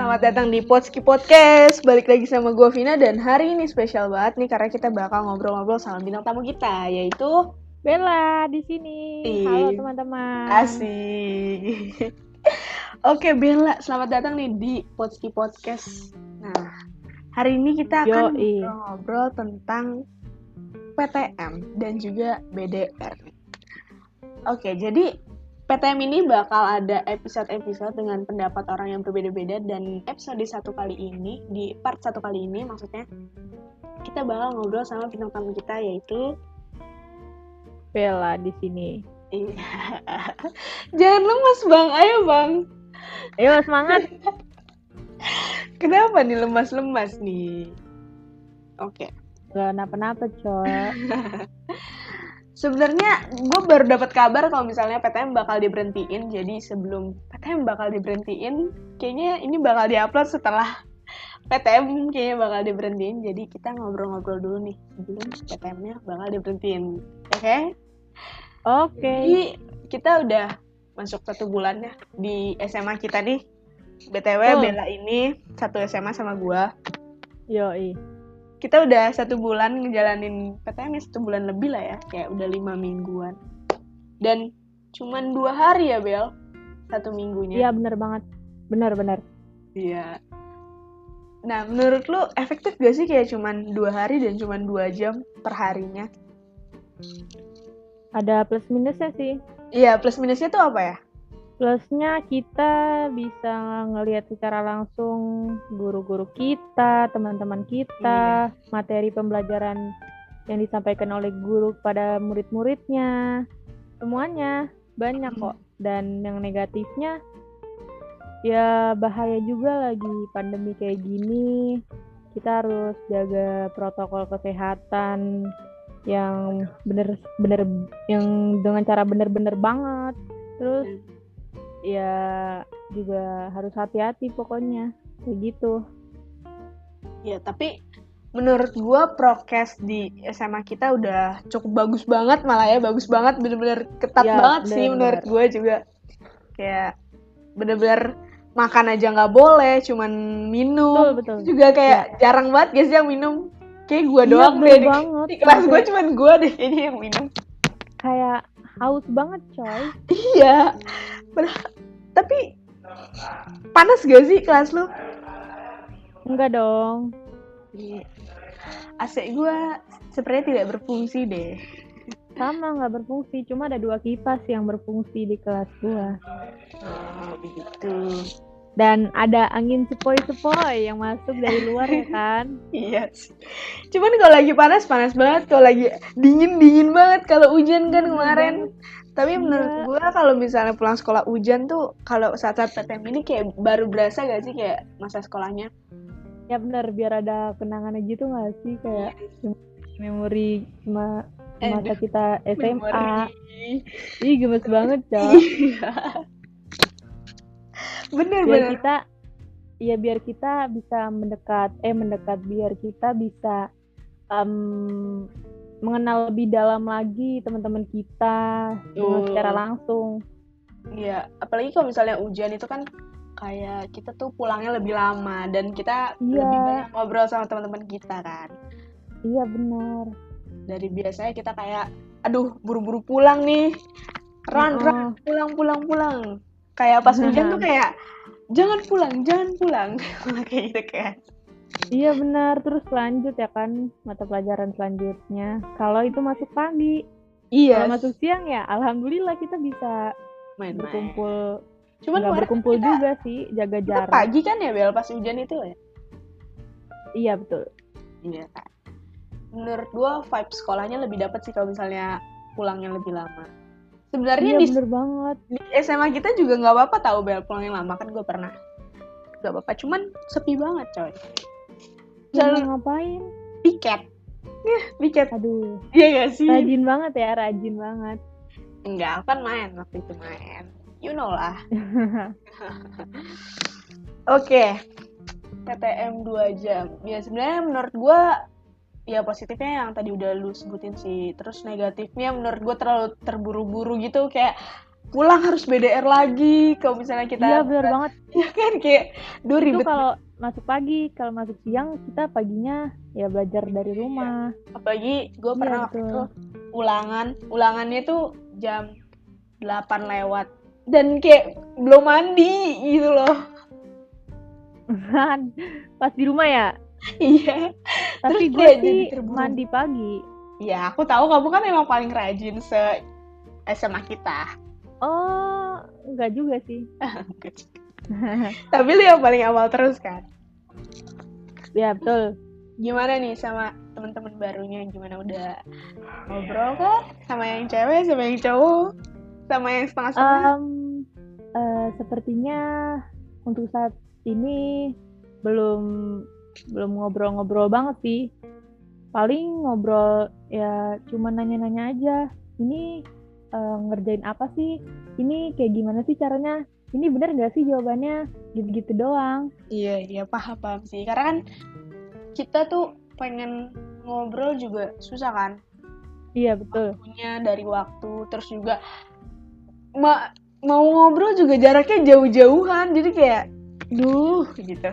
selamat datang di Potski Podcast. Balik lagi sama gue Vina dan hari ini spesial banget nih karena kita bakal ngobrol-ngobrol sama bintang tamu kita yaitu Bella di sini. Halo teman-teman. Asik. Oke Bella, selamat datang nih di Potski Podcast. Nah, hari ini kita akan Yoi. ngobrol tentang PTM dan juga BDR. Oke, jadi PTM ini bakal ada episode-episode dengan pendapat orang yang berbeda-beda dan episode satu kali ini di part satu kali ini maksudnya kita bakal ngobrol sama bintang tamu kita yaitu Bella di sini. Iya. Jangan lemas bang, ayo bang. Ayo semangat. Kenapa nih lemas-lemas nih? Oke. Gak napa-napa, coy. Sebenarnya gue baru dapat kabar kalau misalnya PTM bakal diberhentiin. Jadi sebelum PTM bakal diberhentiin, kayaknya ini bakal diupload setelah PTM kayaknya bakal diberhentiin. Jadi kita ngobrol-ngobrol dulu nih sebelum PTM-nya bakal diberhentiin. Oke? Oke. Jadi kita udah masuk satu bulan ya di SMA kita nih. BTW Betul. Bella ini satu SMA sama gua. Yoi. Kita udah satu bulan ngejalanin PTM ya satu bulan lebih lah ya, kayak udah lima mingguan. Dan cuman dua hari ya Bel, satu minggunya. Iya bener banget. Bener-bener. Iya. Nah, menurut lu efektif gak sih kayak cuman dua hari dan cuman dua jam per harinya? Ada plus minusnya sih. Iya, plus minusnya tuh apa ya? Plusnya kita bisa ngelihat secara langsung guru-guru kita, teman-teman kita, materi pembelajaran yang disampaikan oleh guru pada murid-muridnya. Semuanya banyak kok. Dan yang negatifnya ya bahaya juga lagi pandemi kayak gini. Kita harus jaga protokol kesehatan yang bener-bener yang dengan cara bener-bener banget. Terus ya juga harus hati-hati pokoknya kayak gitu Ya, tapi menurut gua prokes di SMA kita udah cukup bagus banget malah ya, bagus banget bener-bener ketat Ya, banget sih bener-bener. menurut gua juga. Kayak bener-bener makan aja nggak boleh, cuman minum. betul betul juga kayak jarang banget guys yang minum. Kayak gua Iya, doang bener deh di, banget. di kelas gua Sampai cuman gua deh kayaknya yang minum. kayak haus banget coy Iya. Tapi panas gak sih kelas lu? enggak dong Iya. AC gua sepertinya tidak berfungsi deh. sama nggak berfungsi cuma ada dua kipas yang berfungsi di kelas gua Oh, begitu. Dan ada angin sepoi-sepoi yang masuk dari luar ya kan Iya sih. Cuman kalau lagi panas panas banget, kalau lagi dingin dingin banget. Kalau hujan kan kemarin. Tapi Iya. menurut gua kalau misalnya pulang sekolah hujan tuh kalau saat-saat PTM ini kayak baru berasa gak sih kayak masa sekolahnya? ya benar biar ada kenangannya gitu nggak sih kayak memori cuma masa kita SMA memori. ih gemes banget coy Iya. Bener biar bener. kita ya biar kita bisa mendekat eh mendekat biar kita bisa em, mengenal lebih dalam lagi teman-teman kita Betul. secara langsung Iya, apalagi kalau misalnya hujan itu kan kayak kita tuh pulangnya lebih lama dan kita Iya. lebih banyak ngobrol sama teman-teman kita kan. iya benar Dari biasanya kita kayak aduh buru-buru pulang nih. Run, run, Heeh. pulang, pulang, pulang. Kayak pas hujan tuh kayak jangan pulang, jangan pulang. kayak gitu kan. iya benar terus lanjut ya kan mata pelajaran selanjutnya kalau itu masuk pagi Iya, kalau masuk siang ya alhamdulillah kita bisa main-main. berkumpul Cuman nggak berkumpul kita, juga sih jaga jarak pagi kan ya Bel pas hujan itu ya. iya betul Iya kan. Menurut gua vibe sekolahnya lebih dapat sih kalau misalnya pulangnya lebih lama. Sebenarnya iya di, bener banget di SMA kita juga nggak apa-apa tahu Bel pulangnya lama kan gue pernah. Gak apa-apa, cuman sepi banget coy. Jalan ngapain piket. Ya, piket. aduh Iya gak sih? rajin banget ya rajin banget Enggak, kan main waktu itu main. You know lah. Oke. PTM 2 jam. Ya sebenarnya menurut gua ya positifnya yang tadi udah lu sebutin sih. Terus negatifnya menurut gua terlalu terburu-buru gitu kayak pulang harus BDR lagi kalau misalnya kita iya benar banget. ya kan kayak duh itu ribet kalau masuk pagi kalau masuk siang kita paginya ya belajar dari rumah. apalagi gue Iya, pernah waktu betul. itu ulangan ulangannya tuh jam 8 lewat. Dan kayak belum mandi gitu loh. Pas di rumah ya? Iya tapi Terus gue sih terburu- mandi pagi. Ya aku tahu kamu kan emang paling rajin se SMA kita. Oh enggak juga sih. Tapi lu yang paling awal terus kan. Ya betul. Gimana nih sama teman-teman barunya? Gimana udah ngobrol kah? Sama yang cewek sama yang cowok? Sama yang setengah-setengah Em, eh, sepertinya untuk saat ini belum belum ngobrol-ngobrol banget sih. Paling ngobrol ya cuma nanya-nanya aja. Ini eh, ngerjain apa sih? Ini kayak gimana sih caranya? Ini bener nggak sih jawabannya? Gitu-gitu doang. Iya, iya paham paham sih. Karena kan kita tuh pengen ngobrol juga susah kan. Iya betul. Punya dari waktu, terus juga ma mau ngobrol juga jaraknya jauh-jauhan. Jadi kayak, duh gitu.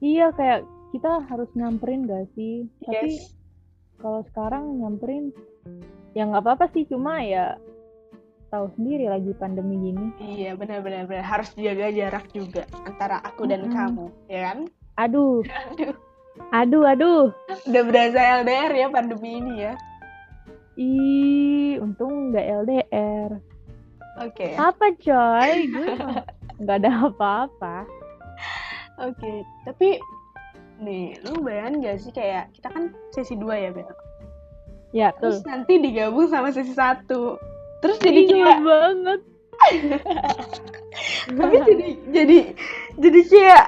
Iya kayak kita harus nyamperin gak sih? Tapi Yes. kalau sekarang nyamperin ya nggak apa-apa sih cuma ya tahu sendiri lagi pandemi gini Iya benar-benar benar. harus jaga jarak juga antara aku dan Mm-mm. kamu, ya kan? aduh Aduh, aduh aduh udah berasa LDR ya pandemi ini ya. ih untung nggak LDR Oke, apa coy gue nggak ada apa-apa oke. Tapi nih, lu bayangin gak sih kayak kita kan sesi 2 ya, Bel? ya Terus betul nanti digabung sama sesi 1. Terus jadi Ih, kayak banget tapi jadi jadi jadi kayak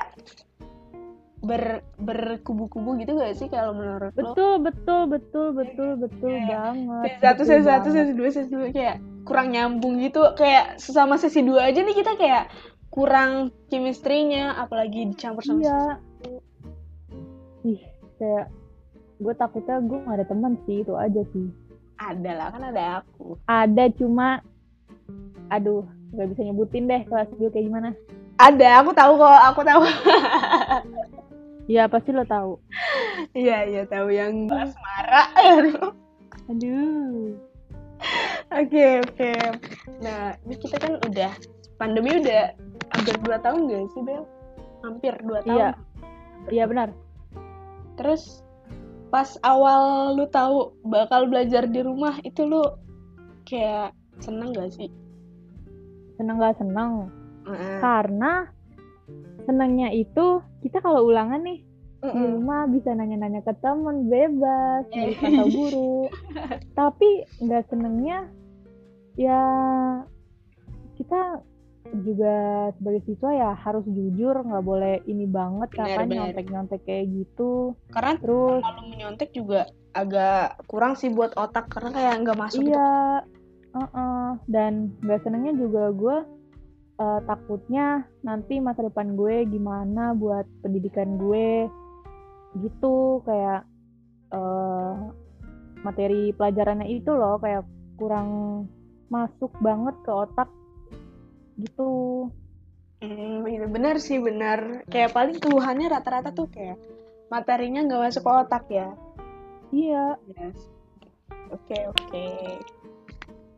ber berkubu-kubu gitu gak sih kalau menurut lo? betul betul betul betul betul Iya. banget Sesi satu, Betul sesi satu, sesi dua, sesi dua kayak kurang nyambung gitu. Kayak sesama sesi dua aja nih kita kayak kurang chemistry-nya, apalagi dicampur sama iya ih kayak gue takutnya gue gak ada teman sih itu aja sih ada lah kan ada aku. ada cuma aduh nggak bisa nyebutin deh kelas gue kayak gimana Ada, aku tahu kok, aku tahu. ya pasti lo tahu Iya, iya tahu yang asmara. Aduh. aduh Oke, oke. Nah, ini kita kan udah pandemi udah hampir dua tahun gak sih, Bel? Hampir dua tahun. Iya. iya benar Terus pas awal lu tahu bakal belajar di rumah itu lu kayak seneng gak sih? seneng gak seneng Heeh. karena senengnya itu kita kalau ulangan nih di Mm-mm. rumah bisa nanya-nanya ke temen bebas Eh. nggak dipantau guru tapi nggak senengnya ya kita juga sebagai siswa ya harus jujur nggak boleh ini banget Benar, kakak benar. nyontek-nyontek kayak gitu Karena terus kalau menyontek juga agak kurang sih buat otak karena kayak nggak masuk gitu. iya uh-uh. dan nggak senengnya juga gue eh, takutnya nanti masa depan gue gimana buat pendidikan gue gitu kayak eh, materi pelajarannya itu loh kayak kurang masuk banget ke otak gitu Hmm, iya, bener sih bener. Kayak paling keluhannya rata-rata tuh kayak materinya nggak masuk ke otak ya. iya Yes. Oke oke.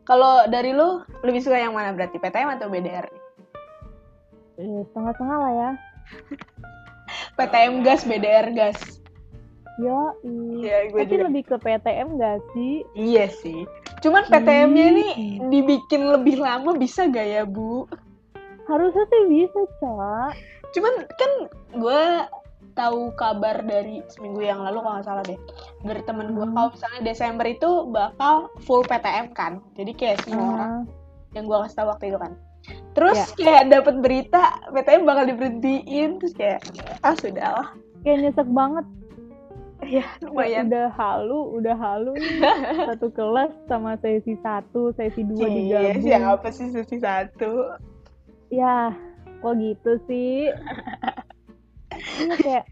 Kalau dari lu lebih suka yang mana berarti PTM atau BDR? eh, setengah-setengah lah ya PTM gas, BDR gas. yo Iya, gue tapi juga. lebih ke PTM gak sih Iya sih. Cuman PTM-nya Ih. nih dibikin lebih lama bisa gak ya, Bu? harusnya sih bisa cak Cuman kan gue tahu kabar dari seminggu yang lalu kalau nggak salah deh dari temen gue Hmm. kalau misalnya Desember itu bakal full PTM kan jadi kayak semua orang Ah, yang gue kasih tahu waktu itu kan terus Ya. kayak dapat berita PTM bakal diberhentiin terus kayak ah sudahlah kayak nyesek banget ya lumayan. udah halu udah halu nih. Satu kelas sama sesi satu sesi dua Iya, digabung. siapa sih sesi satu? Ya kok gitu sih? Iya kayak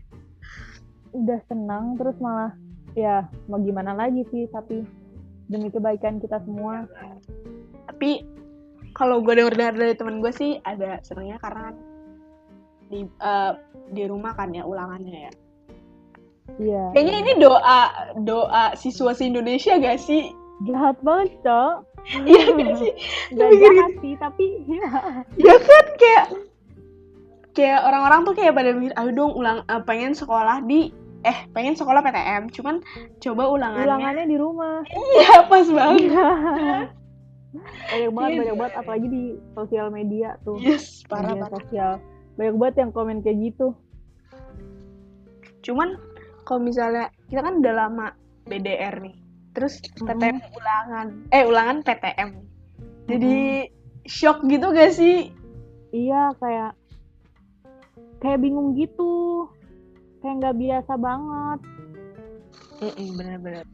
udah senang terus malah ya mau gimana lagi sih tapi demi kebaikan kita semua. Tapi kalau gue denger dengar dari teman gue sih ada senangnya karena di eh, di rumah kan ya ulangannya ya Iya. kayaknya ini doa doa siswa se Indonesia gak sih jahat banget, Cok. iya gak sih Gak jahat sih, tapi ya. ya kan kayak kayak orang-orang tuh kayak pada mikir ayo dong ulang eh, pengen sekolah di eh pengen sekolah PTM cuman coba ulangannya ulangannya di rumah. iya pas banget banyak banget, Iya. banyak banget apalagi di sosial media tuh. yes parah media parah sosial. Banyak banget yang komen kayak gitu. cuman kalau misalnya kita kan udah lama BDR nih. Terus PTM ulangan. Eh ulangan PTM jadi shock gitu gak sih? Iya, kayak kayak bingung gitu. Kayak nggak biasa banget. bener-bener.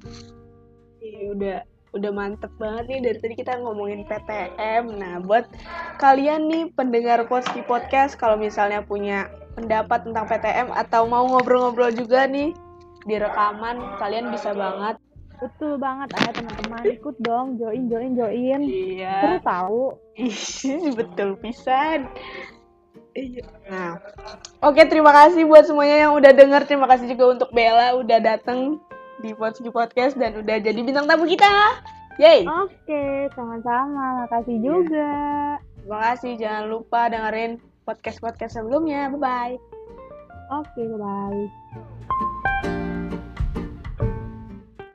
Iya, udah udah mantep banget nih dari tadi kita ngomongin PTM. Nah, buat kalian nih pendengar Potski Podcast kalau misalnya punya pendapat tentang PTM atau mau ngobrol-ngobrol juga nih di rekaman, kalian bisa banget. Betul banget, ayo teman-teman ikut dong, join, join, join. Seru Iya. tahu. Ih, betul pisan. Iya. Nah, oke terima kasih buat semuanya yang udah denger. Terima kasih juga untuk Bella udah dateng di Potski Podcast dan udah jadi bintang tamu kita. Yeay. Oke, sama-sama. Makasih Iya. juga. Terima kasih. Jangan lupa dengerin podcast-podcast sebelumnya. Bye-bye. Oke, bye.